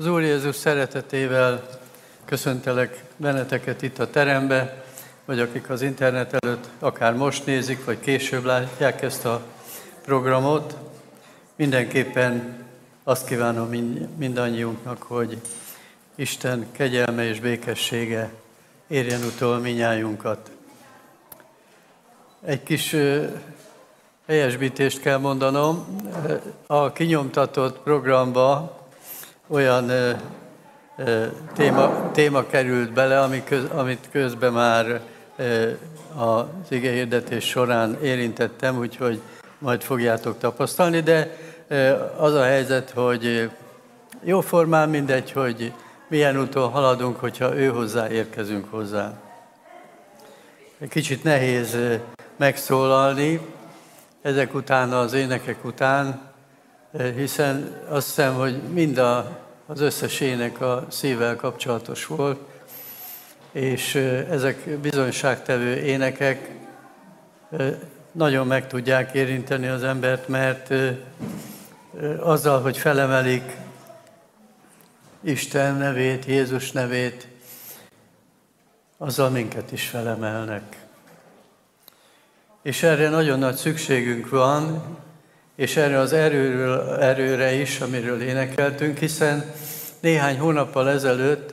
Az Úr Jézus szeretetével köszöntelek benneteket itt a terembe, vagy akik az internet előtt akár most nézik, vagy később látják ezt a programot. Mindenképpen azt kívánom mindannyiunknak, hogy Isten kegyelme és békessége érjen utol minnyájunkat. Egy kis helyesbítést kell mondanom. A kinyomtatott programba olyan téma, téma került bele, ami köz, amit közben már az igehirdetés során érintettem, úgyhogy majd fogjátok tapasztalni, de az a helyzet, hogy jóformán mindegy, hogy milyen úton haladunk, hogyha ő hozzá érkezünk hozzá. Kicsit nehéz megszólalni ezek után, az énekek után, hiszen azt hiszem, hogy mind a, az összes ének a szívvel kapcsolatos volt, és ezek bizonyságtevő énekek nagyon meg tudják érinteni az embert, mert azzal, hogy felemelik Isten nevét, Jézus nevét, azzal minket is felemelnek. És erre nagyon nagy szükségünk van, és erre az erőről, erőre is, amiről énekeltünk, hiszen néhány hónappal ezelőtt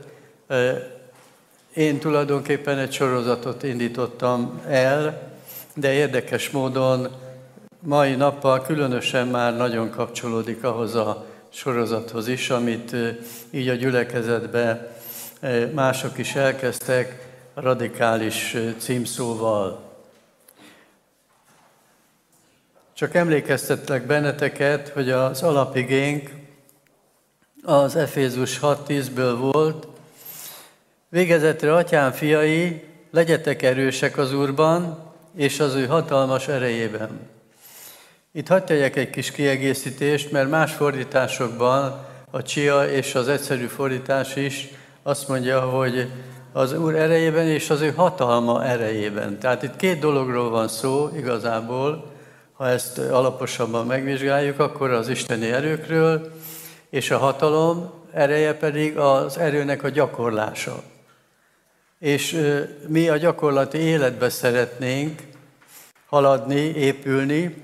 én tulajdonképpen egy sorozatot indítottam el, de érdekes módon mai nappal különösen már nagyon kapcsolódik ahhoz a sorozathoz is, amit így a gyülekezetbe mások is elkezdtek radikális címszóval. Csak emlékeztetlek benneteket, hogy az alapigénk az Efézus 6.10-ből volt. Végezetre, atyám fiai, legyetek erősek az Úrban, és az ő hatalmas erejében. Itt hadd tegyek egy kis kiegészítést, mert más fordításokban a csia és az egyszerű fordítás is azt mondja, hogy az Úr erejében és az ő hatalma erejében. Tehát itt két dologról van szó igazából, ha ezt alaposabban megvizsgáljuk, akkor az isteni erőkről, és a hatalom ereje pedig az erőnek a gyakorlása. És mi a gyakorlati életbe szeretnénk haladni, épülni,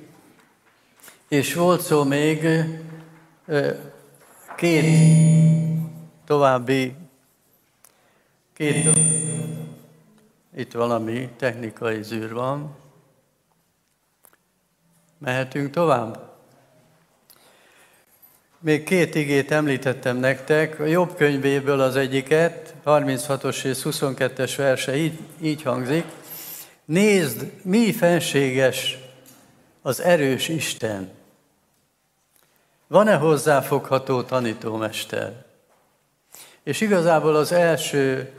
és volt szó még két további, két, itt valami technikai zűr van, Mehetünk tovább? Még két igét említettem nektek, a jobb könyvéből az egyiket, 36-os és 22-es verse így, így hangzik. Nézd, mi fenséges az erős Isten. Van-e hozzáfogható tanítómester? És igazából az első,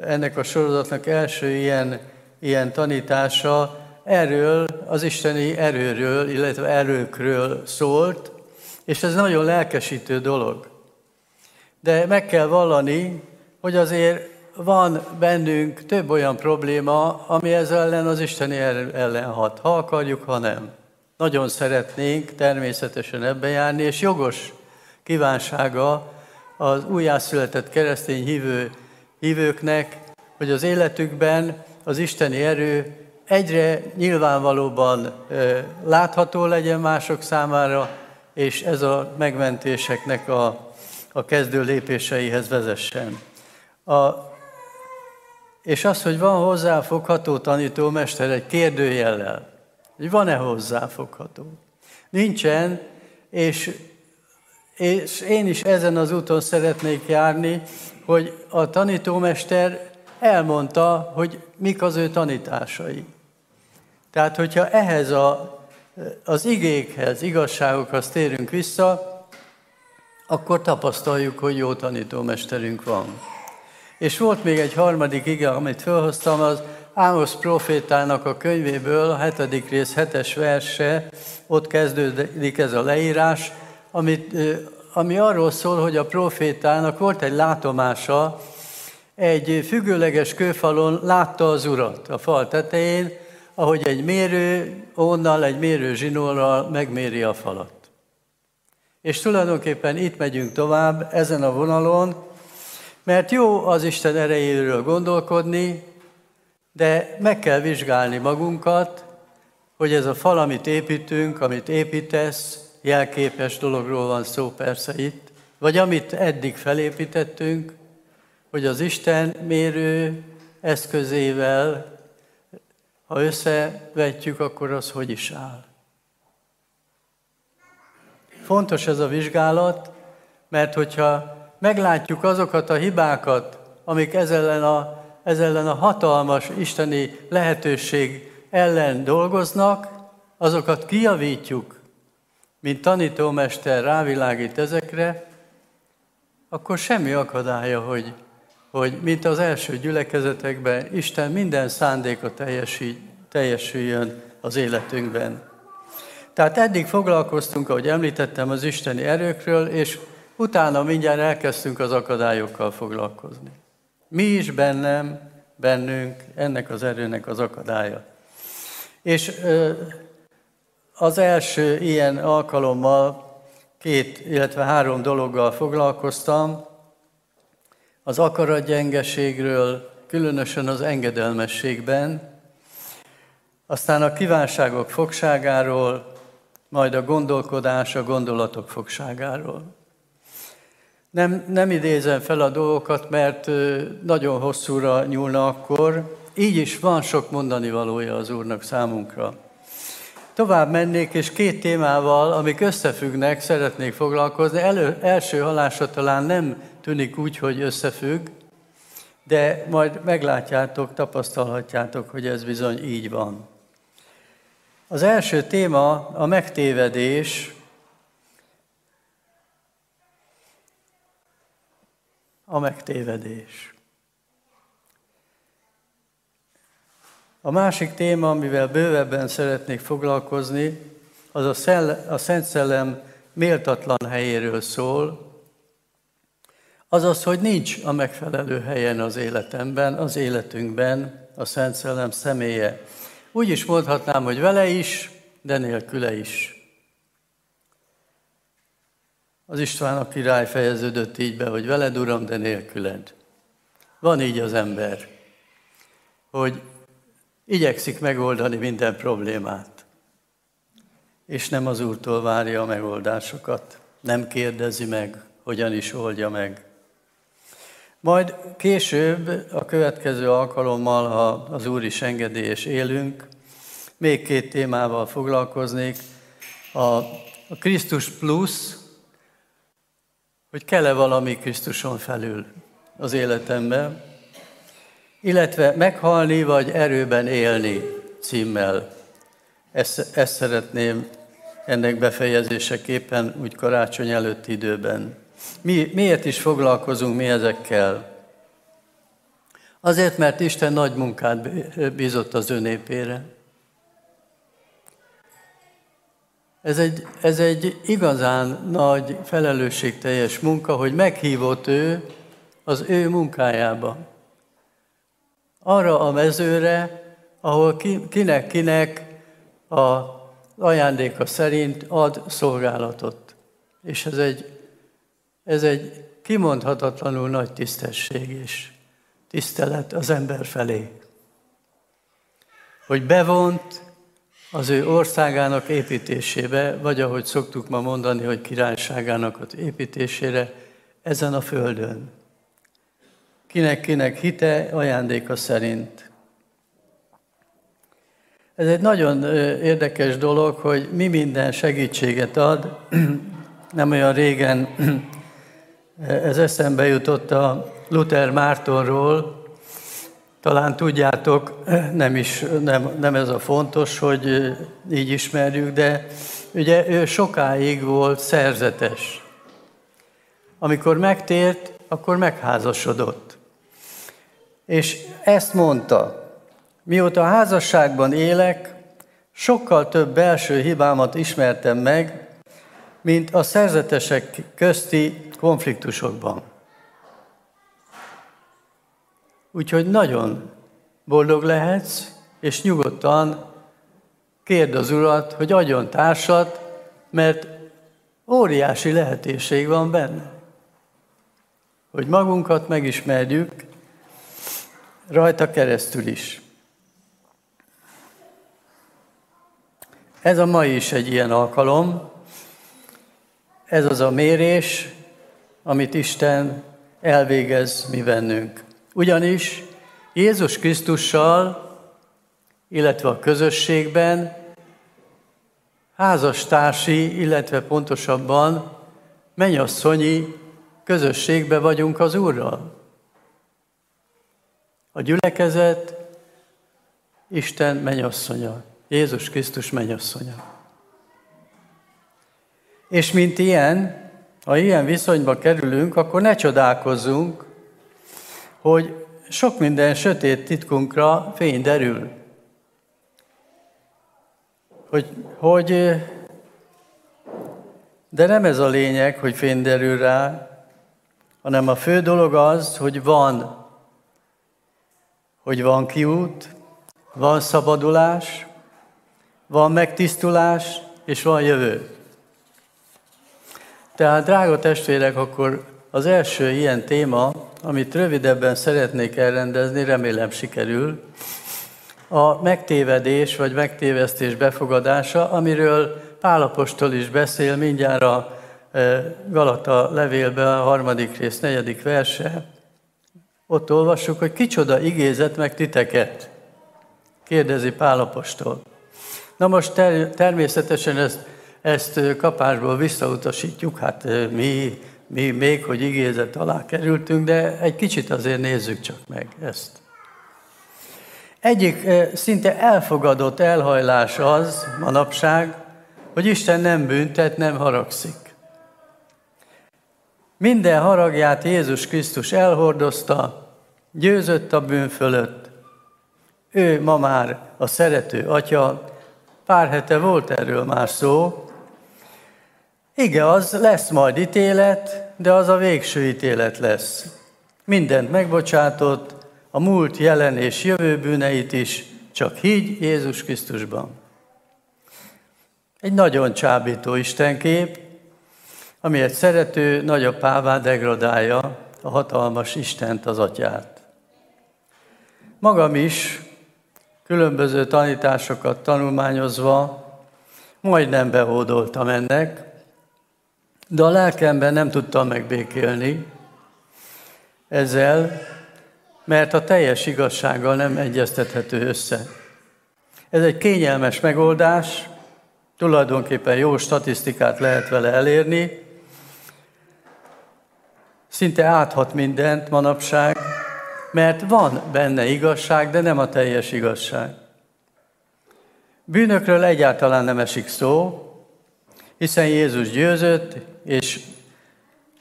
ennek a sorozatnak első ilyen, ilyen tanítása erről, az isteni erőről, illetve erőkről szólt, és ez nagyon lelkesítő dolog. De meg kell vallani, hogy azért van bennünk több olyan probléma, ami ezzel ellen az isteni erő ellen hat, ha akarjuk, ha nem. Nagyon szeretnénk természetesen ebbe járni, és jogos kívánsága az újjászületett keresztény hívő, hívőknek, hogy az életükben az isteni erő egyre nyilvánvalóban látható legyen mások számára, és ez a megmentéseknek a, a kezdő lépéseihez vezessen. A, és az, hogy van hozzáfogható tanítómester egy kérdőjellel, hogy van-e hozzáfogható. Nincsen, és, és én is ezen az úton szeretnék járni, hogy a tanítómester elmondta, hogy mik az ő tanításai. Tehát, hogyha ehhez a, az igékhez, igazságokhoz térünk vissza, akkor tapasztaljuk, hogy jó tanítómesterünk van. És volt még egy harmadik ige, amit felhoztam, az Ámos profétának a könyvéből, a hetedik rész hetes verse, ott kezdődik ez a leírás, amit, ami arról szól, hogy a profétának volt egy látomása, egy függőleges kőfalon látta az urat a fal tetején, ahogy egy mérő ónnal, egy mérő zsinórral megméri a falat. És tulajdonképpen itt megyünk tovább ezen a vonalon, mert jó az Isten erejéről gondolkodni, de meg kell vizsgálni magunkat, hogy ez a fal, amit építünk, amit építesz, jelképes dologról van szó persze itt, vagy amit eddig felépítettünk, hogy az Isten mérő eszközével, ha összevetjük, akkor az hogy is áll. Fontos ez a vizsgálat, mert hogyha meglátjuk azokat a hibákat, amik ez ellen a, ez ellen a hatalmas isteni lehetőség ellen dolgoznak, azokat kijavítjuk, mint tanítómester rávilágít ezekre, akkor semmi akadálya, hogy, hogy mint az első gyülekezetekben, Isten minden szándéka teljesüljön az életünkben. Tehát eddig foglalkoztunk, ahogy említettem, az isteni erőkről, és utána mindjárt elkezdtünk az akadályokkal foglalkozni. Mi is bennem, bennünk ennek az erőnek az akadálya. És az első ilyen alkalommal két, illetve három dologgal foglalkoztam. Az akaratgyengeségről, különösen az engedelmességben, aztán a kívánságok fogságáról, majd a gondolkodás, a gondolatok fogságáról. Nem, nem idézem fel a dolgokat, mert nagyon hosszúra nyúlna akkor, így is van sok mondani valója az Úrnak számunkra. Tovább mennék, és két témával, amik összefüggnek, szeretnék foglalkozni. Elő, első halásra talán nem tűnik úgy, hogy összefügg, de majd meglátjátok, tapasztalhatjátok, hogy ez bizony így van. Az első téma a megtévedés, a megtévedés. A másik téma, amivel bővebben szeretnék foglalkozni, az a, szell- a Szent Szellem méltatlan helyéről szól, azaz, hogy nincs a megfelelő helyen az életemben, az életünkben a Szent Szellem személye. Úgy is mondhatnám, hogy vele is, de nélküle is. Az István a király fejeződött így be, hogy veled, Uram, de nélküled. Van így az ember, hogy igyekszik megoldani minden problémát, és nem az Úrtól várja a megoldásokat, nem kérdezi meg, hogyan is oldja meg. Majd később, a következő alkalommal, ha az Úr is engedi és élünk, még két témával foglalkoznék. A, a Krisztus plusz, hogy kell-e valami Krisztuson felül az életemben, illetve meghalni vagy erőben élni címmel. Ezt, ezt szeretném ennek befejezéseképpen úgy karácsony előtti időben. Mi, miért is foglalkozunk mi ezekkel? Azért, mert Isten nagy munkát bízott az ő. Ez egy, ez egy igazán nagy felelősségteljes munka, hogy meghívott ő az ő munkájába. Arra a mezőre, ahol kinek-kinek a ajándéka szerint ad szolgálatot. És ez egy, ez egy kimondhatatlanul nagy tisztesség és tisztelet az ember felé. Hogy bevont az ő országának építésébe, vagy ahogy szoktuk ma mondani, hogy királyságának az építésére ezen a földön. Kinek-kinek hite ajándéka szerint. Ez egy nagyon érdekes dolog, hogy mi minden segítséget ad. Nem olyan régen ez eszembe jutott a Luther Mártonról, talán tudjátok, nem is nem, nem ez a fontos, hogy így ismerjük, de ugye ő sokáig volt szerzetes. Amikor megtért, akkor megházasodott. És ezt mondta, mióta házasságban élek, sokkal több belső hibámat ismertem meg, mint a szerzetesek közti konfliktusokban. Úgyhogy nagyon boldog lehetsz, és nyugodtan kérd az Urat, hogy adjon társat, mert óriási lehetőség van benne, hogy magunkat megismerjük rajta keresztül is. Ez a mai is egy ilyen alkalom, ez az a mérés, amit Isten elvégez mi bennünk. Ugyanis Jézus Krisztussal, illetve a közösségben házastársi, illetve pontosabban mennyasszonyi közösségbe vagyunk az Úrral. A gyülekezet Isten mennyasszonya, Jézus Krisztus mennyasszonya. És mint ilyen, ha ilyen viszonyba kerülünk, akkor ne csodálkozzunk, hogy sok minden sötét titkunkra fény derül. Hogy, hogy, de nem ez a lényeg, hogy fény derül rá, hanem a fő dolog az, hogy van, hogy van kiút, van szabadulás, van megtisztulás, és van jövő. Tehát, drága testvérek, akkor az első ilyen téma, amit rövidebben szeretnék elrendezni, remélem sikerül, a megtévedés vagy megtévesztés befogadása, amiről Pálapostól is beszél mindjárt a e, Galata levélbe a harmadik rész, negyedik verse. Ott olvassuk, hogy kicsoda igézet meg titeket, kérdezi Pálapostól. Na most ter- természetesen ezt ezt kapásból visszautasítjuk, hát mi, mi még, hogy igézet alá kerültünk, de egy kicsit azért nézzük csak meg ezt. Egyik szinte elfogadott elhajlás az manapság, hogy Isten nem büntet, nem haragszik. Minden haragját Jézus Krisztus elhordozta, győzött a bűn fölött. Ő ma már a szerető atya, pár hete volt erről már szó, Igaz, lesz majd ítélet, de az a végső ítélet lesz. Mindent megbocsátott, a múlt, jelen és jövő bűneit is, csak higgy Jézus Krisztusban. Egy nagyon csábító istenkép, ami egy szerető nagyapává degradálja a hatalmas Istent, az atyát. Magam is különböző tanításokat tanulmányozva majdnem behódoltam ennek, de a lelkemben nem tudtam megbékélni ezzel, mert a teljes igazsággal nem egyeztethető össze. Ez egy kényelmes megoldás, tulajdonképpen jó statisztikát lehet vele elérni, szinte áthat mindent manapság, mert van benne igazság, de nem a teljes igazság. Bűnökről egyáltalán nem esik szó, hiszen Jézus győzött, és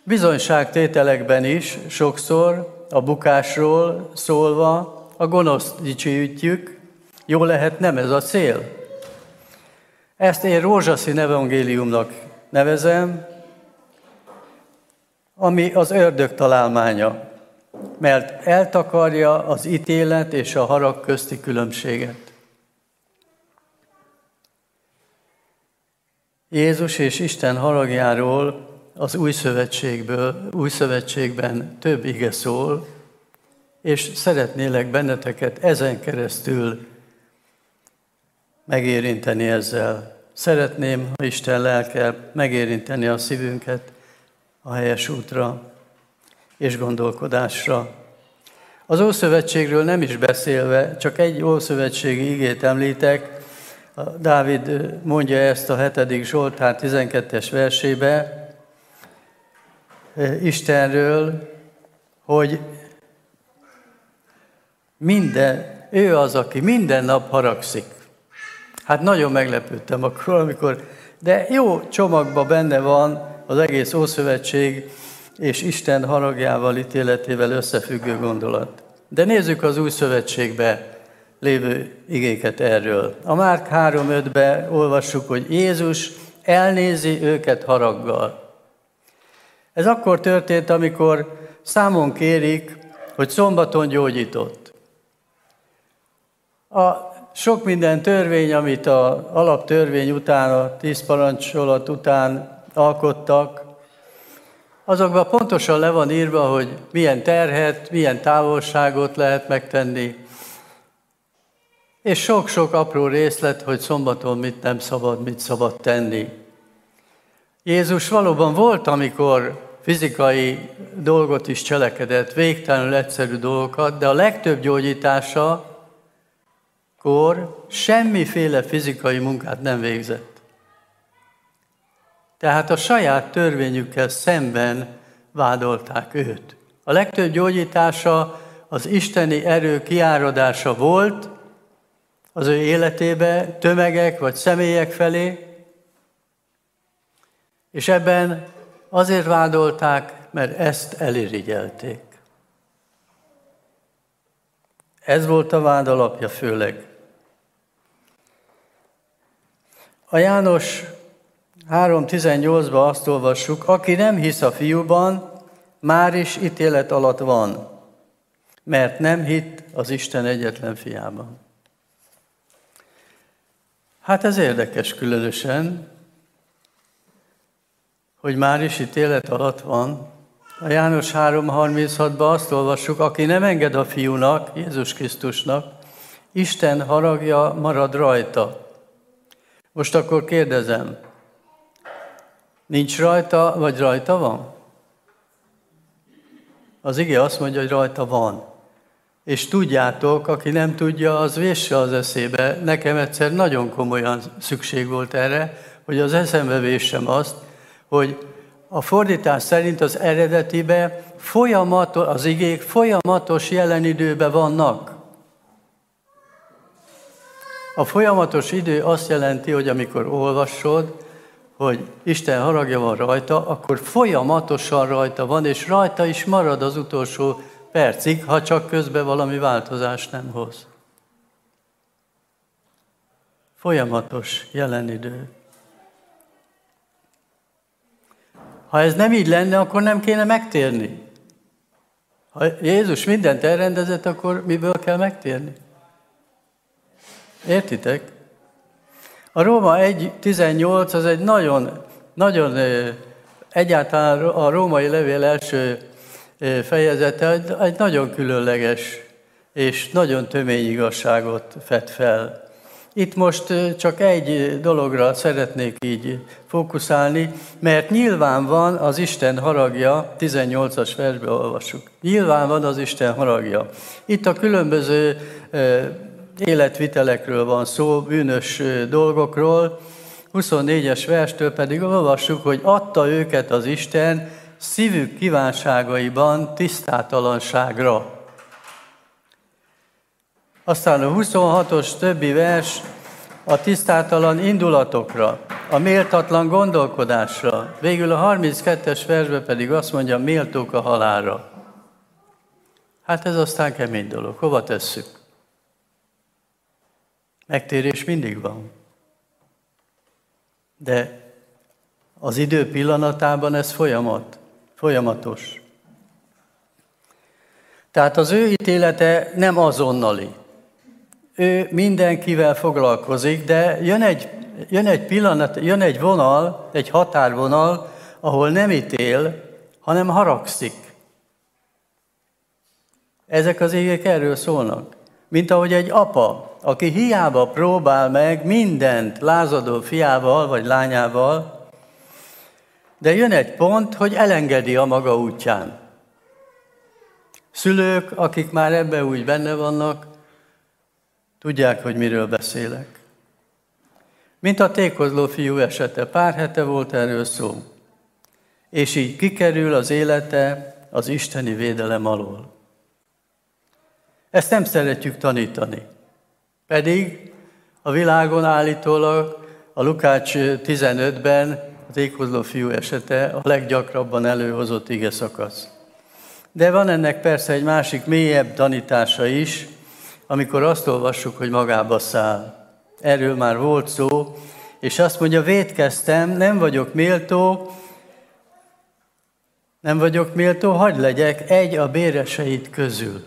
bizonyságtételekben is sokszor a bukásról szólva a gonoszt dicsőítjük, jó lehet nem ez a cél. Ezt én rózsaszín evangéliumnak nevezem, ami az ördög találmánya, mert eltakarja az ítélet és a harag közti különbséget. Jézus és Isten haragjáról az új szövetségből, új szövetségben több ige szól, és szeretnélek benneteket ezen keresztül megérinteni ezzel. Szeretném, ha Isten lelke megérinteni a szívünket a helyes útra és gondolkodásra. Az Ószövetségről nem is beszélve, csak egy Ószövetségi igét említek, Dávid mondja ezt a hetedik Zsoltár 12-es versébe Istenről, hogy minden, ő az, aki minden nap haragszik. Hát nagyon meglepődtem akkor, amikor, de jó csomagban benne van az egész Ószövetség és Isten haragjával, ítéletével összefüggő gondolat. De nézzük az Új Szövetségbe, lévő igéket erről. A Márk 3.5-be olvassuk, hogy Jézus elnézi őket haraggal. Ez akkor történt, amikor számon kérik, hogy szombaton gyógyított. A sok minden törvény, amit a alaptörvény után, a tíz parancsolat után alkottak, azokban pontosan le van írva, hogy milyen terhet, milyen távolságot lehet megtenni, és sok-sok apró részlet, hogy szombaton mit nem szabad, mit szabad tenni. Jézus valóban volt, amikor fizikai dolgot is cselekedett, végtelenül egyszerű dolgokat, de a legtöbb gyógyítása kor semmiféle fizikai munkát nem végzett. Tehát a saját törvényükkel szemben vádolták őt. A legtöbb gyógyítása az isteni erő kiáradása volt az ő életébe, tömegek vagy személyek felé, és ebben azért vádolták, mert ezt elirigyelték. Ez volt a vád alapja főleg. A János 3.18-ban azt olvassuk, aki nem hisz a fiúban, már is ítélet alatt van, mert nem hitt az Isten egyetlen fiában. Hát ez érdekes különösen, hogy már is ítélet alatt van. A János 3.36-ban azt olvassuk, aki nem enged a fiúnak, Jézus Krisztusnak, Isten haragja marad rajta. Most akkor kérdezem, nincs rajta, vagy rajta van? Az ige azt mondja, hogy rajta van. És tudjátok, aki nem tudja, az vésse az eszébe. Nekem egyszer nagyon komolyan szükség volt erre, hogy az eszembe véssem azt, hogy a fordítás szerint az eredetibe folyamatos, az igék folyamatos jelenidőben vannak. A folyamatos idő azt jelenti, hogy amikor olvasod, hogy Isten haragja van rajta, akkor folyamatosan rajta van, és rajta is marad az utolsó percig, ha csak közben valami változást nem hoz. Folyamatos jelenidő. Ha ez nem így lenne, akkor nem kéne megtérni. Ha Jézus mindent elrendezett, akkor miből kell megtérni? Értitek? A Róma 1.18 az egy nagyon, nagyon egyáltalán a római levél első fejezete egy, nagyon különleges és nagyon tömény igazságot fed fel. Itt most csak egy dologra szeretnék így fókuszálni, mert nyilván van az Isten haragja, 18-as versbe olvassuk. Nyilván van az Isten haragja. Itt a különböző életvitelekről van szó, bűnös dolgokról, 24-es verstől pedig olvassuk, hogy adta őket az Isten szívük kívánságaiban tisztátalanságra. Aztán a 26-os többi vers a tisztátalan indulatokra, a méltatlan gondolkodásra. Végül a 32-es versben pedig azt mondja, méltók a halára. Hát ez aztán kemény dolog. Hova tesszük? Megtérés mindig van. De az idő pillanatában ez folyamat, folyamatos. Tehát az ő ítélete nem azonnali ő mindenkivel foglalkozik, de jön egy, jön egy pillanat, jön egy vonal, egy határvonal, ahol nem ítél, hanem haragszik. Ezek az égek erről szólnak. Mint ahogy egy apa, aki hiába próbál meg mindent lázadó fiával vagy lányával, de jön egy pont, hogy elengedi a maga útján. Szülők, akik már ebbe úgy benne vannak, Tudják, hogy miről beszélek. Mint a tékozló fiú esete, pár hete volt erről szó. És így kikerül az élete az isteni védelem alól. Ezt nem szeretjük tanítani. Pedig a világon állítólag a Lukács 15-ben a tékozló fiú esete a leggyakrabban előhozott ige szakasz. De van ennek persze egy másik mélyebb tanítása is, amikor azt olvassuk, hogy magába száll. Erről már volt szó, és azt mondja, védkeztem, nem vagyok méltó, nem vagyok méltó, hagyd legyek egy a béreseit közül.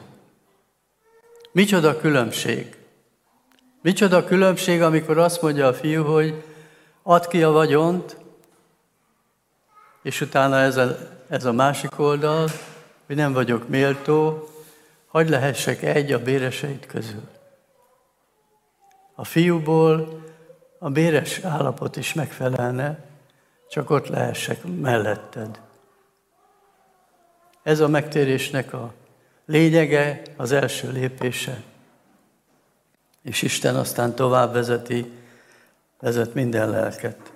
Micsoda különbség? Micsoda különbség, amikor azt mondja a fiú, hogy add ki a vagyont, és utána ez a, ez a másik oldal, hogy nem vagyok méltó, hogy lehessek egy a béreseit közül. A fiúból a béres állapot is megfelelne, csak ott lehessek melletted. Ez a megtérésnek a lényege, az első lépése. És Isten aztán tovább vezeti, vezet minden lelket.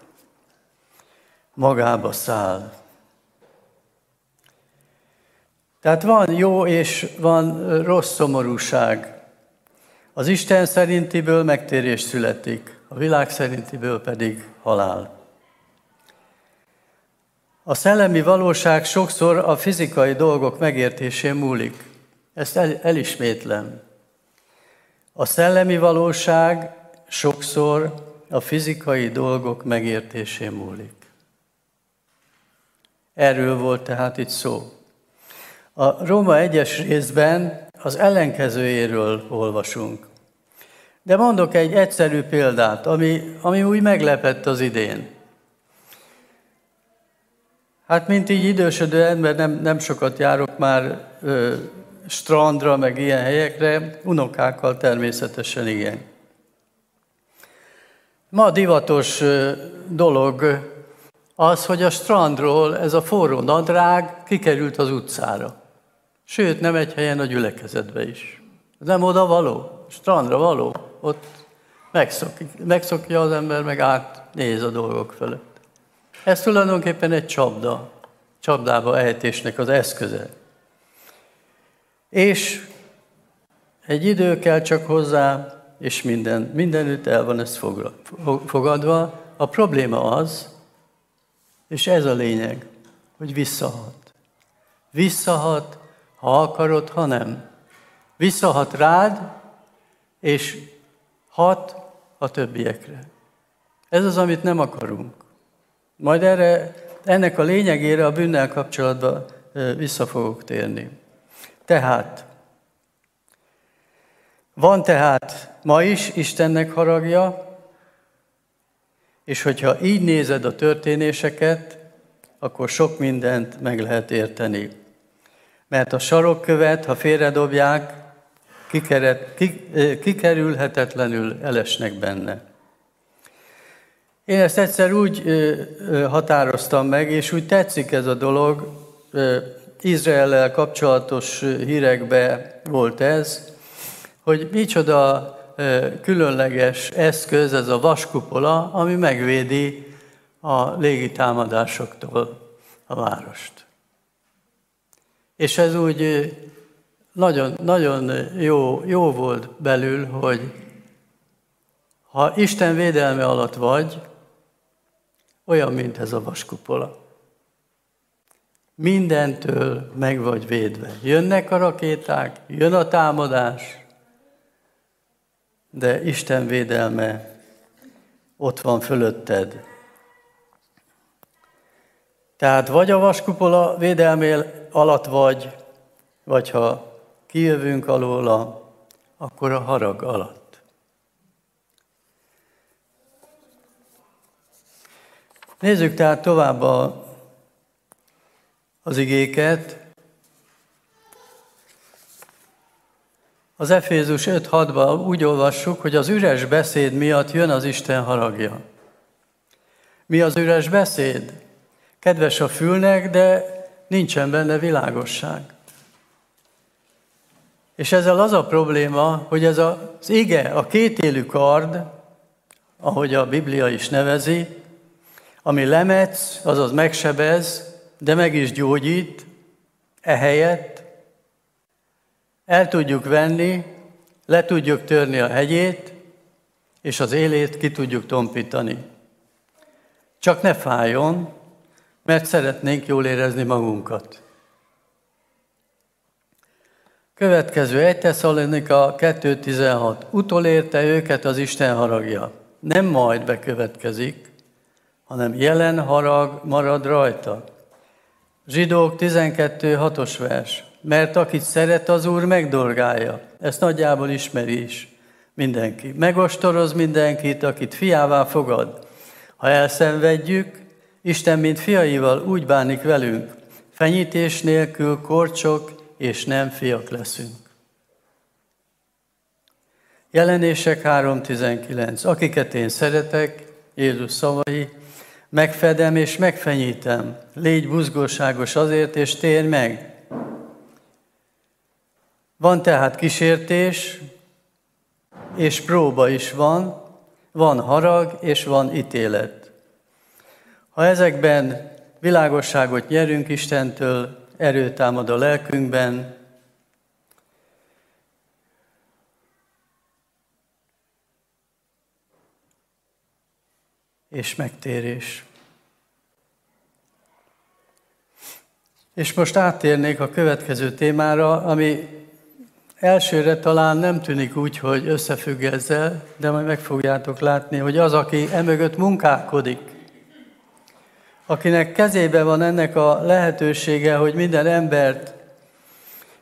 Magába száll. Tehát van jó és van rossz szomorúság. Az Isten szerintiből megtérés születik, a világ szerintiből pedig halál. A szellemi valóság sokszor a fizikai dolgok megértésén múlik. Ezt el, elismétlem. A szellemi valóság sokszor a fizikai dolgok megértésén múlik. Erről volt tehát itt szó. A Róma egyes részben az ellenkezőjéről olvasunk. De mondok egy egyszerű példát, ami, ami úgy meglepett az idén. Hát, mint így idősödő ember, nem, nem sokat járok már ö, strandra, meg ilyen helyekre, unokákkal természetesen igen. Ma divatos dolog az, hogy a strandról ez a forró nadrág kikerült az utcára. Sőt, nem egy helyen a gyülekezetbe is. Nem oda való, strandra való, ott megszokja, megszokja az ember, meg átnéz a dolgok fölött. Ez tulajdonképpen egy csapda, csapdába ejtésnek az eszköze. És egy idő kell csak hozzá, és minden, mindenütt el van ez fogadva. A probléma az, és ez a lényeg, hogy visszahat. Visszahat, ha akarod, ha nem. Visszahat rád, és hat a többiekre. Ez az, amit nem akarunk. Majd erre, ennek a lényegére a bűnnel kapcsolatban vissza fogok térni. Tehát, van tehát ma is Istennek haragja, és hogyha így nézed a történéseket, akkor sok mindent meg lehet érteni. Mert a sarokkövet, ha félredobják, kikeret, kikerülhetetlenül elesnek benne. Én ezt egyszer úgy határoztam meg, és úgy tetszik ez a dolog, Izraellel kapcsolatos hírekbe volt ez, hogy micsoda különleges eszköz ez a vaskupola, ami megvédi a légitámadásoktól a várost. És ez úgy nagyon, nagyon jó, jó volt belül, hogy ha Isten védelme alatt vagy, olyan, mint ez a vaskupola. Mindentől meg vagy védve. Jönnek a rakéták, jön a támadás, de Isten védelme ott van fölötted. Tehát vagy a vaskupola védelmél alatt vagy, vagy ha kijövünk alóla, akkor a harag alatt. Nézzük tehát tovább a, az igéket. Az Efézus 5.6-ban úgy olvassuk, hogy az üres beszéd miatt jön az Isten haragja. Mi az üres beszéd? Kedves a fülnek, de nincsen benne világosság. És ezzel az a probléma, hogy ez az ige, a kétélű kard, ahogy a Biblia is nevezi, ami lemetsz, azaz megsebez, de meg is gyógyít, ehelyett el tudjuk venni, le tudjuk törni a hegyét, és az élét ki tudjuk tompítani. Csak ne fájjon, mert szeretnénk jól érezni magunkat. Következő 1 Tesszalonika 2.16. Utolérte őket az Isten haragja. Nem majd bekövetkezik, hanem jelen harag marad rajta. Zsidók 12.6-os vers. Mert akit szeret az Úr, megdorgálja. Ezt nagyjából ismeri is mindenki. Megostoroz mindenkit, akit fiává fogad. Ha elszenvedjük, Isten, mint fiaival úgy bánik velünk, fenyítés nélkül korcsok és nem fiak leszünk. Jelenések 3.19. Akiket én szeretek, Jézus szavai, megfedem és megfenyítem. Légy buzgóságos azért, és térj meg. Van tehát kísértés, és próba is van, van harag, és van ítélet. Ha ezekben világosságot nyerünk Istentől, erőt támad a lelkünkben, és megtérés. És most áttérnék a következő témára, ami elsőre talán nem tűnik úgy, hogy összefügg ezzel, de majd meg fogjátok látni, hogy az, aki emögött munkálkodik, akinek kezébe van ennek a lehetősége, hogy minden embert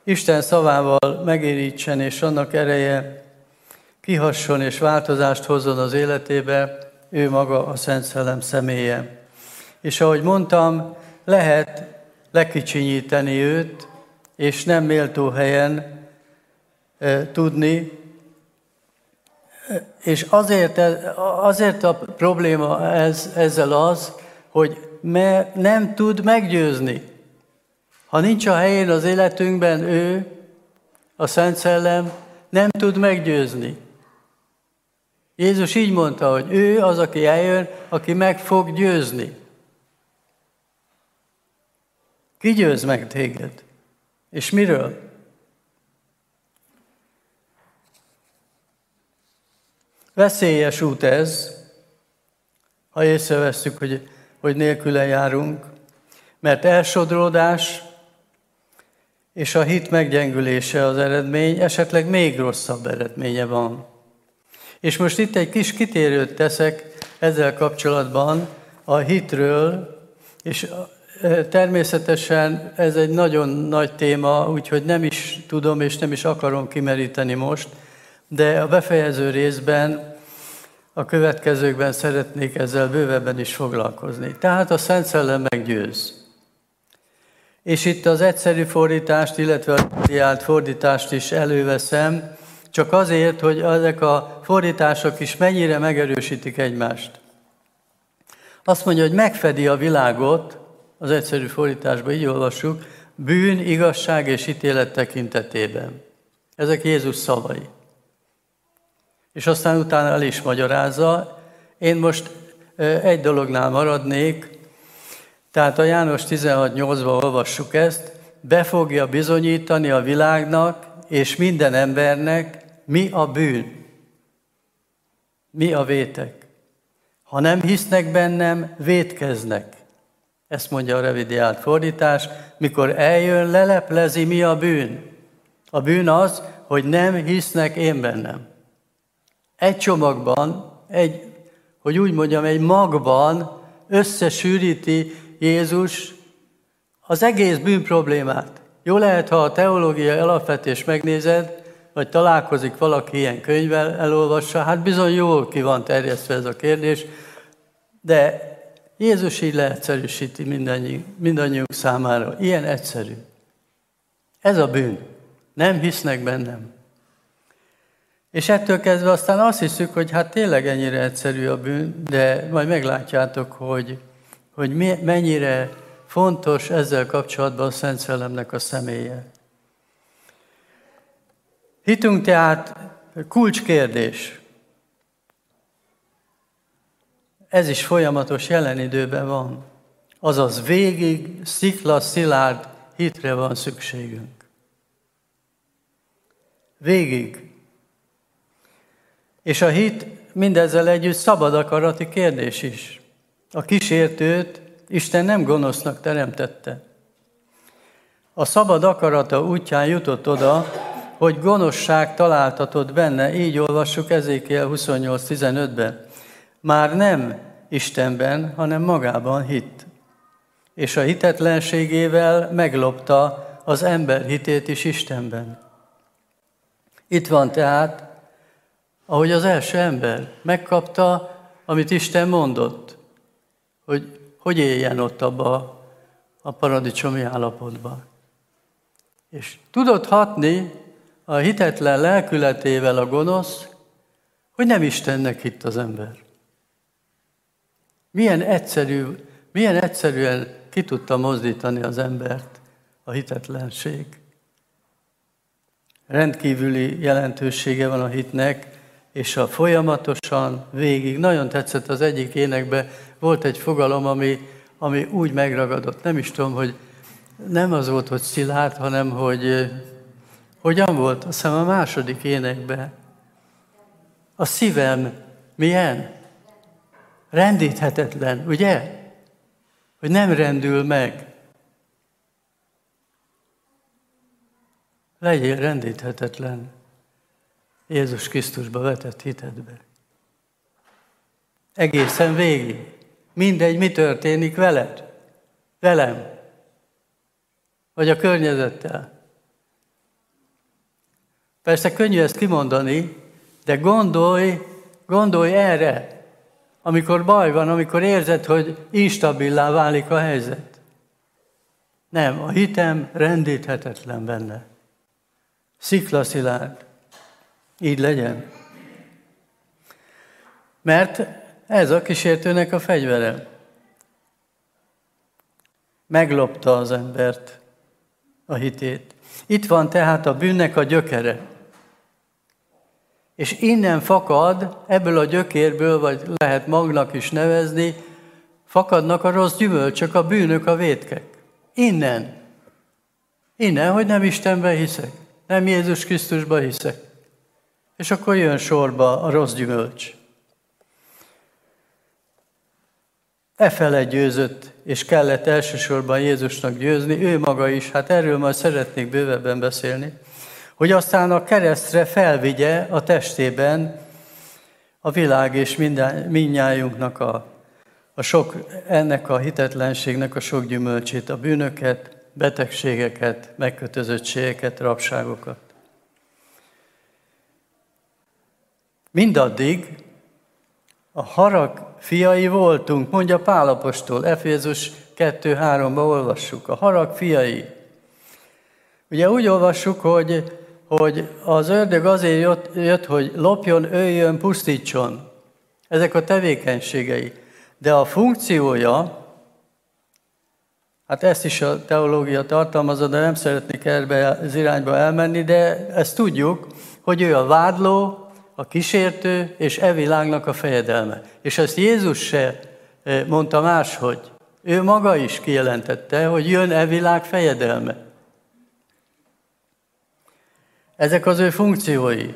Isten szavával megérítsen, és annak ereje kihasson és változást hozzon az életébe, ő maga a Szent Szellem személye. És ahogy mondtam, lehet lekicsinyíteni őt, és nem méltó helyen tudni, és azért, azért a probléma ez, ezzel az, hogy nem tud meggyőzni. Ha nincs a helyén az életünkben ő, a Szent Szellem, nem tud meggyőzni. Jézus így mondta, hogy ő az, aki eljön, aki meg fog győzni. Ki győz meg téged? És miről? Veszélyes út ez, ha észreveszünk, hogy, hogy nélküle járunk, mert elsodródás és a hit meggyengülése az eredmény, esetleg még rosszabb eredménye van. És most itt egy kis kitérőt teszek ezzel kapcsolatban a hitről, és természetesen ez egy nagyon nagy téma, úgyhogy nem is tudom és nem is akarom kimeríteni most, de a befejező részben, a következőkben szeretnék ezzel bővebben is foglalkozni. Tehát a Szent Szellem meggyőz. És itt az egyszerű fordítást, illetve a diált fordítást is előveszem, csak azért, hogy ezek a fordítások is mennyire megerősítik egymást. Azt mondja, hogy megfedi a világot, az egyszerű fordításban így olvassuk, bűn, igazság és ítélet tekintetében. Ezek Jézus szavai. És aztán utána el is magyarázza. Én most egy dolognál maradnék, tehát a János 16.8-ban olvassuk ezt, be fogja bizonyítani a világnak és minden embernek, mi a bűn, mi a vétek. Ha nem hisznek bennem, vétkeznek. Ezt mondja a revidiált fordítás, mikor eljön, leleplezi, mi a bűn. A bűn az, hogy nem hisznek én bennem. Egy csomagban, egy, hogy úgy mondjam, egy magban összesűríti Jézus az egész bűn problémát. Jó lehet, ha a teológiai alapvetés megnézed, vagy találkozik valaki ilyen könyvvel, elolvassa, hát bizony jól ki van terjesztve ez a kérdés, de Jézus így leegyszerűsíti mindannyi, mindannyiunk számára. Ilyen egyszerű. Ez a bűn. Nem hisznek bennem. És ettől kezdve aztán azt hiszük, hogy hát tényleg ennyire egyszerű a bűn, de majd meglátjátok, hogy, hogy mennyire fontos ezzel kapcsolatban a Szent Szellemnek a személye. Hitünk tehát kulcskérdés. Ez is folyamatos jelen időben van. Azaz végig szikla szilárd hitre van szükségünk. Végig. És a hit mindezzel együtt szabad akarati kérdés is. A kísértőt Isten nem gonosznak teremtette. A szabad akarata útján jutott oda, hogy gonoszság találtatott benne, így olvassuk Ezékiel 28.15-ben. Már nem Istenben, hanem magában hitt. És a hitetlenségével meglopta az ember hitét is Istenben. Itt van tehát, ahogy az első ember megkapta, amit Isten mondott, hogy hogy éljen ott abba a paradicsomi állapotban. És tudott hatni a hitetlen lelkületével a gonosz, hogy nem Istennek hitt az ember. Milyen egyszerű, milyen egyszerűen ki tudta mozdítani az embert a hitetlenség. Rendkívüli jelentősége van a hitnek, és a folyamatosan végig, nagyon tetszett az egyik énekbe, volt egy fogalom, ami, ami úgy megragadott, nem is tudom, hogy nem az volt, hogy szilárd, hanem hogy hogyan volt, azt hiszem a második énekben. A szívem milyen? Rendíthetetlen, ugye? Hogy nem rendül meg. Legyél rendíthetetlen Jézus Krisztusba vetett hitedbe. Egészen végig. Mindegy, mi történik veled, velem, vagy a környezettel. Persze könnyű ezt kimondani, de gondolj, gondolj erre, amikor baj van, amikor érzed, hogy instabilá válik a helyzet. Nem, a hitem rendíthetetlen benne. Sziklaszilárd. Így legyen. Mert ez a kísértőnek a fegyvere. Meglopta az embert, a hitét. Itt van tehát a bűnnek a gyökere. És innen fakad, ebből a gyökérből, vagy lehet magnak is nevezni, fakadnak a rossz gyümölcsök, a bűnök, a vétkek. Innen. Innen, hogy nem Istenbe hiszek, nem Jézus Krisztusba hiszek. És akkor jön sorba a rossz gyümölcs. E fele győzött, és kellett elsősorban Jézusnak győzni, ő maga is, hát erről majd szeretnék bővebben beszélni, hogy aztán a keresztre felvigye a testében a világ és minden, mindnyájunknak a, a sok, ennek a hitetlenségnek a sok gyümölcsét, a bűnöket, betegségeket, megkötözöttségeket, rabságokat. Mindaddig a harag fiai voltunk, mondja Pálapostól, Efézus 2-3-ba olvassuk. A harag fiai. Ugye úgy olvassuk, hogy, hogy az ördög azért jött, jött, hogy lopjon, öljön, pusztítson. Ezek a tevékenységei. De a funkciója, hát ezt is a teológia tartalmazza, de nem szeretnék erbe az irányba elmenni, de ezt tudjuk, hogy ő a vádló, a kísértő és e világnak a fejedelme. És ezt Jézus se e, mondta máshogy. Ő maga is kijelentette, hogy jön e világ fejedelme. Ezek az ő funkciói.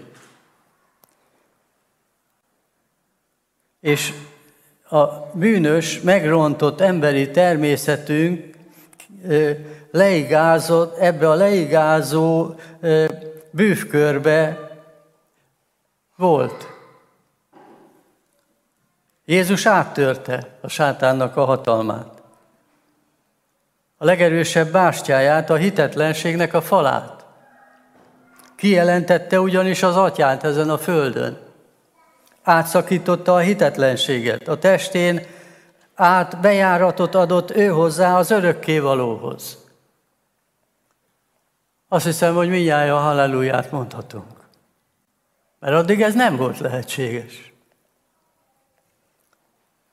És a bűnös, megrontott emberi természetünk e, leigázott, ebbe a leigázó e, bűvkörbe volt. Jézus áttörte a sátánnak a hatalmát. A legerősebb bástyáját, a hitetlenségnek a falát. Kijelentette ugyanis az atyát ezen a földön. Átszakította a hitetlenséget. A testén át bejáratot adott ő hozzá az örökkévalóhoz. Azt hiszem, hogy mindjárt a halleluját mondhatunk. Mert addig ez nem volt lehetséges.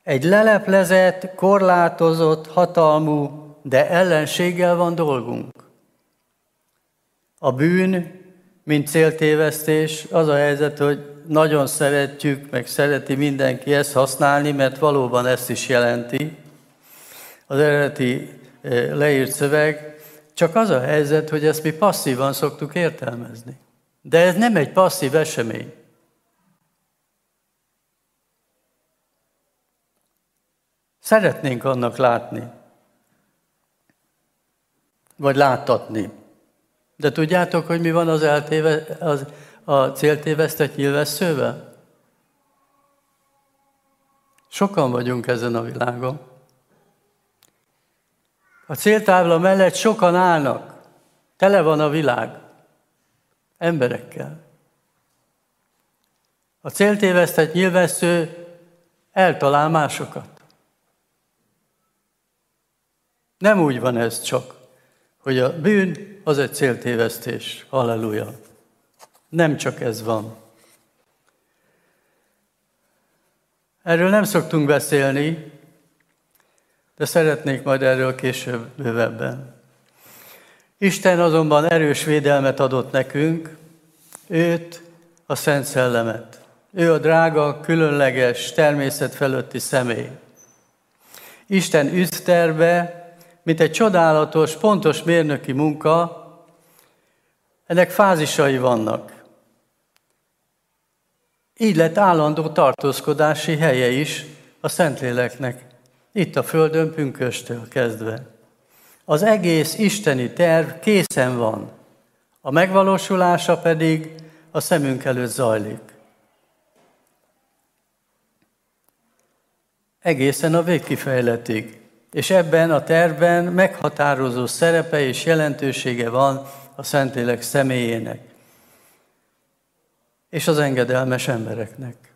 Egy leleplezett, korlátozott, hatalmú, de ellenséggel van dolgunk. A bűn, mint céltévesztés, az a helyzet, hogy nagyon szeretjük, meg szereti mindenki ezt használni, mert valóban ezt is jelenti. Az eredeti eh, leírt szöveg, csak az a helyzet, hogy ezt mi passzívan szoktuk értelmezni. De ez nem egy passzív esemény. Szeretnénk annak látni, vagy láttatni. De tudjátok, hogy mi van az, eltéve, az a céltévesztett nyilvesszővel? Sokan vagyunk ezen a világon. A céltábla mellett sokan állnak. Tele van a világ emberekkel. A céltévesztett nyilvessző eltalál másokat. Nem úgy van ez csak, hogy a bűn az egy céltévesztés. Halleluja. Nem csak ez van. Erről nem szoktunk beszélni, de szeretnék majd erről később bővebben. Isten azonban erős védelmet adott nekünk, őt, a Szent Szellemet. Ő a drága, különleges, természet fölötti személy. Isten üzterbe, mint egy csodálatos, pontos mérnöki munka, ennek fázisai vannak. Így lett állandó tartózkodási helye is a Szentléleknek, itt a Földön pünköstől kezdve. Az egész isteni terv készen van, a megvalósulása pedig a szemünk előtt zajlik. Egészen a végkifejletig. És ebben a tervben meghatározó szerepe és jelentősége van a Szentlélek személyének és az engedelmes embereknek.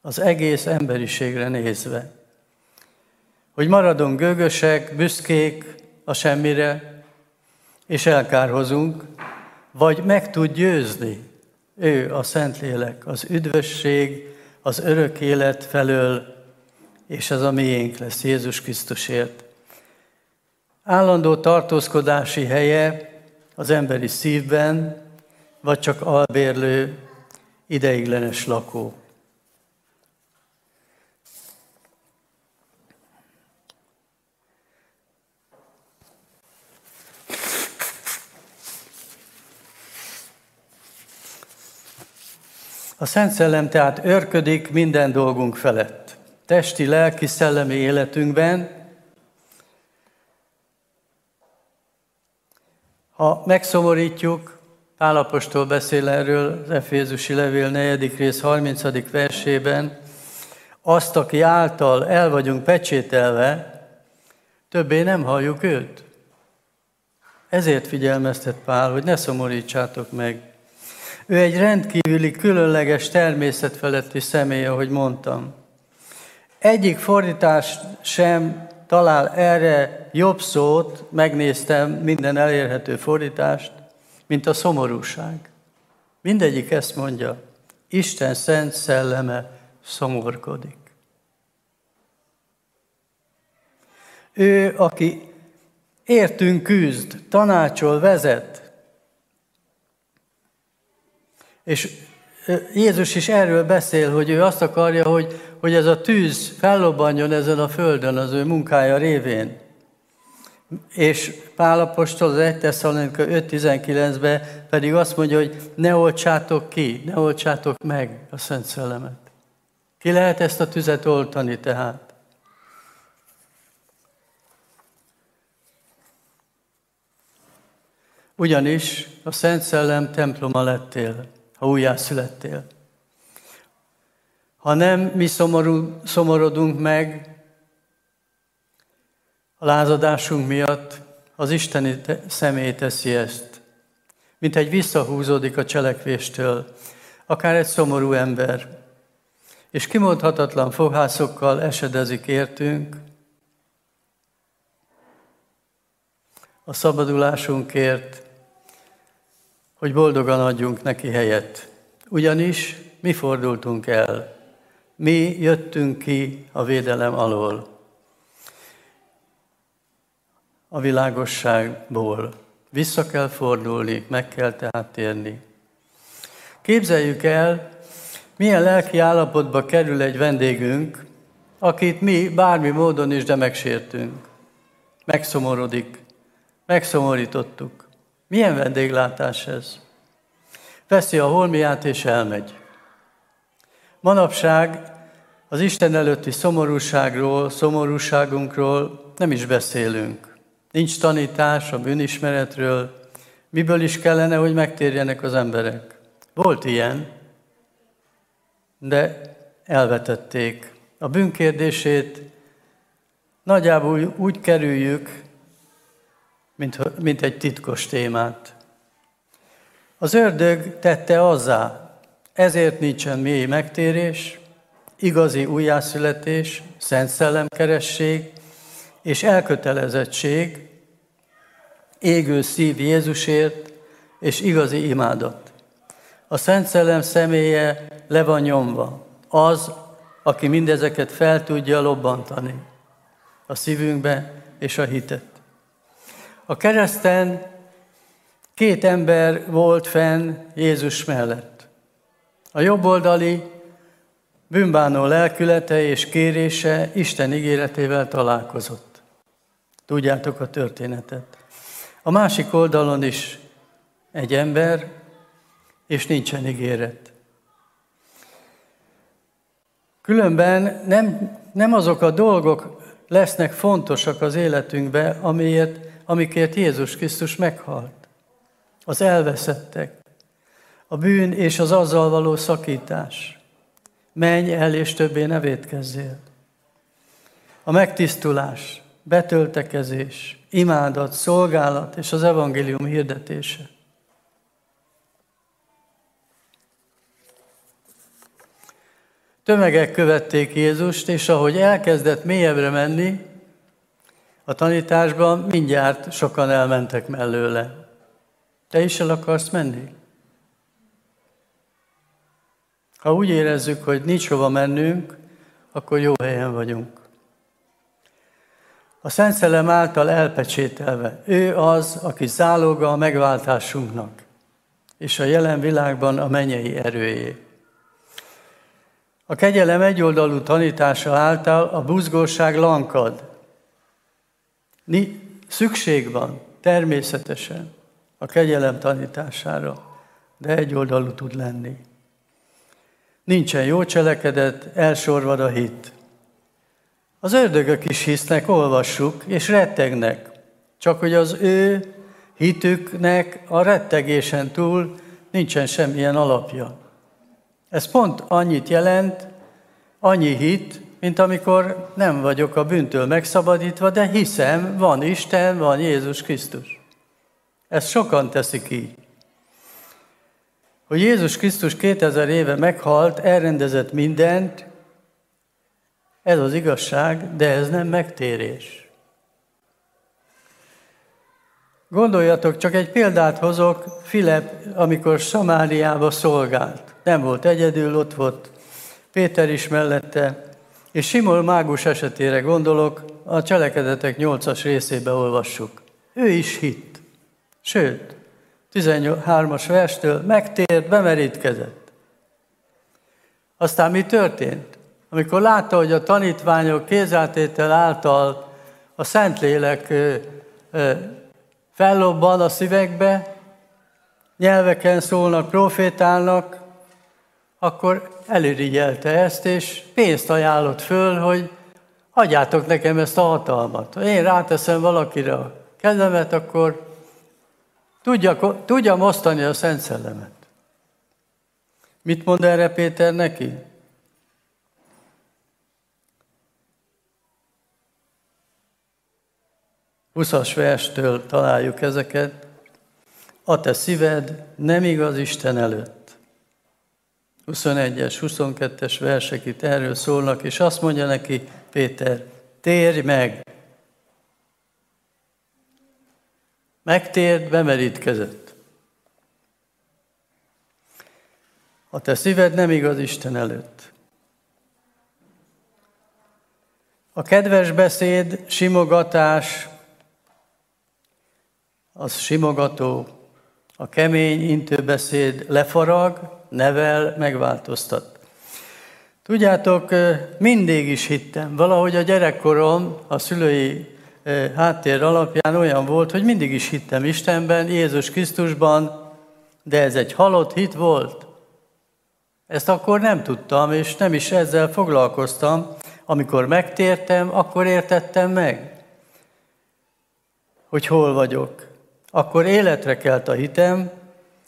Az egész emberiségre nézve. Hogy maradunk gőgösek, büszkék a semmire, és elkárhozunk, vagy meg tud győzni ő, a Szentlélek, az üdvösség, az örök élet felől, és ez a miénk lesz Jézus Krisztusért. Állandó tartózkodási helye az emberi szívben, vagy csak albérlő, ideiglenes lakó. A Szent Szellem tehát örködik minden dolgunk felett. Testi, lelki, szellemi életünkben. Ha megszomorítjuk, Pálapostól beszél erről az Efézusi Levél 4. rész 30. versében, azt, aki által el vagyunk pecsételve, többé nem halljuk őt. Ezért figyelmeztet Pál, hogy ne szomorítsátok meg. Ő egy rendkívüli, különleges természet feletti személy, ahogy mondtam. Egyik fordítás sem talál erre jobb szót, megnéztem minden elérhető fordítást, mint a szomorúság. Mindegyik ezt mondja, Isten szent szelleme szomorkodik. Ő, aki értünk küzd, tanácsol, vezet, és Jézus is erről beszél, hogy ő azt akarja, hogy, hogy ez a tűz fellobbanjon ezen a földön az ő munkája révén. És Pálapostól az 1 Tesszalonika 5.19-ben pedig azt mondja, hogy ne oltsátok ki, ne oltsátok meg a Szent Szellemet. Ki lehet ezt a tüzet oltani tehát? Ugyanis a Szent Szellem temploma lettél, ha újjászülettél. Ha nem mi szomorú, szomorodunk meg, a lázadásunk miatt az Isteni személy teszi ezt, mint egy visszahúzódik a cselekvéstől, akár egy szomorú ember, és kimondhatatlan foghászokkal esedezik értünk, a szabadulásunkért, hogy boldogan adjunk neki helyet. Ugyanis mi fordultunk el, mi jöttünk ki a védelem alól a világosságból. Vissza kell fordulni, meg kell tehát térni. Képzeljük el, milyen lelki állapotba kerül egy vendégünk, akit mi bármi módon is, de megsértünk. Megszomorodik, megszomorítottuk. Milyen vendéglátás ez? Veszi a holmiát és elmegy. Manapság az Isten előtti szomorúságról, szomorúságunkról nem is beszélünk. Nincs tanítás a bűnismeretről, miből is kellene, hogy megtérjenek az emberek. Volt ilyen, de elvetették. A bűnkérdését nagyjából úgy kerüljük, mint, mint egy titkos témát. Az ördög tette azzá, ezért nincsen mély megtérés, igazi újjászületés, szent szellemkeresség, és elkötelezettség, égő szív Jézusért, és igazi imádat. A Szent Szellem személye le van nyomva. Az, aki mindezeket fel tudja lobbantani a szívünkbe és a hitet. A kereszten két ember volt fenn Jézus mellett. A jobboldali bűnbánó lelkülete és kérése Isten ígéretével találkozott. Tudjátok a történetet. A másik oldalon is egy ember, és nincsen ígéret. Különben nem, nem azok a dolgok lesznek fontosak az életünkbe, amiért, amikért Jézus Krisztus meghalt. Az elveszettek, a bűn és az azzal való szakítás. Menj el, és többé ne védkezzél. A megtisztulás, betöltekezés, imádat, szolgálat és az evangélium hirdetése. Tömegek követték Jézust, és ahogy elkezdett mélyebbre menni, a tanításban mindjárt sokan elmentek mellőle. Te is el akarsz menni? Ha úgy érezzük, hogy nincs hova mennünk, akkor jó helyen vagyunk. A Szent Szellem által elpecsételve, ő az, aki záloga a megváltásunknak, és a jelen világban a mennyei erőjé. A kegyelem egyoldalú tanítása által a buzgóság lankad. Szükség van, természetesen, a kegyelem tanítására, de egyoldalú tud lenni. Nincsen jó cselekedet, elsorvad a hit. Az ördögök is hisznek, olvassuk, és rettegnek. Csak hogy az ő hitüknek a rettegésen túl nincsen semmilyen alapja. Ez pont annyit jelent, annyi hit, mint amikor nem vagyok a bűntől megszabadítva, de hiszem, van Isten, van Jézus Krisztus. Ezt sokan teszik így. Hogy Jézus Krisztus 2000 éve meghalt, elrendezett mindent, ez az igazság, de ez nem megtérés. Gondoljatok, csak egy példát hozok, Filip, amikor Samáriába szolgált. Nem volt egyedül, ott volt Péter is mellette, és Simol mágus esetére gondolok, a cselekedetek nyolcas részébe olvassuk. Ő is hitt. Sőt, 13-as verstől megtért, bemerítkezett. Aztán mi történt? Amikor látta, hogy a tanítványok kézáltétel által a Szentlélek fellobban a szívekbe, nyelveken szólnak, profétálnak, akkor elirigyelte ezt, és pénzt ajánlott föl, hogy adjátok nekem ezt a hatalmat. Ha én ráteszem valakire a kezemet, akkor tudja, tudja osztani a Szent Szellemet. Mit mond erre Péter neki? Huszas verstől találjuk ezeket. A te szíved nem igaz Isten előtt. 21-es, 22-es versek itt erről szólnak, és azt mondja neki Péter, térj meg! Megtért, bemerítkezett. A te szíved nem igaz Isten előtt. A kedves beszéd, simogatás, az simogató, a kemény intőbeszéd lefarag, nevel, megváltoztat. Tudjátok, mindig is hittem. Valahogy a gyerekkorom a szülői háttér alapján olyan volt, hogy mindig is hittem Istenben, Jézus Krisztusban, de ez egy halott hit volt. Ezt akkor nem tudtam, és nem is ezzel foglalkoztam. Amikor megtértem, akkor értettem meg, hogy hol vagyok. Akkor életre kelt a hitem,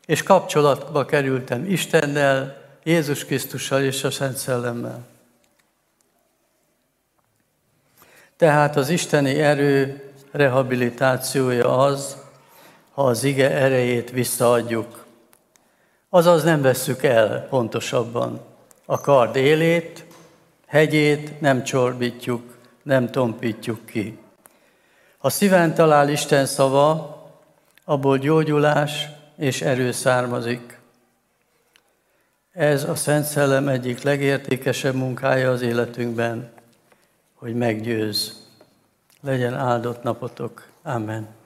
és kapcsolatba kerültem Istennel, Jézus Krisztussal és a Szent Szellemmel. Tehát az isteni erő rehabilitációja az, ha az ige erejét visszaadjuk. Azaz nem vesszük el pontosabban. A kard élét, hegyét nem csorbítjuk, nem tompítjuk ki. Ha szíven talál Isten szava, abból gyógyulás és erő származik. Ez a Szent Szellem egyik legértékesebb munkája az életünkben, hogy meggyőz. Legyen áldott napotok. Amen.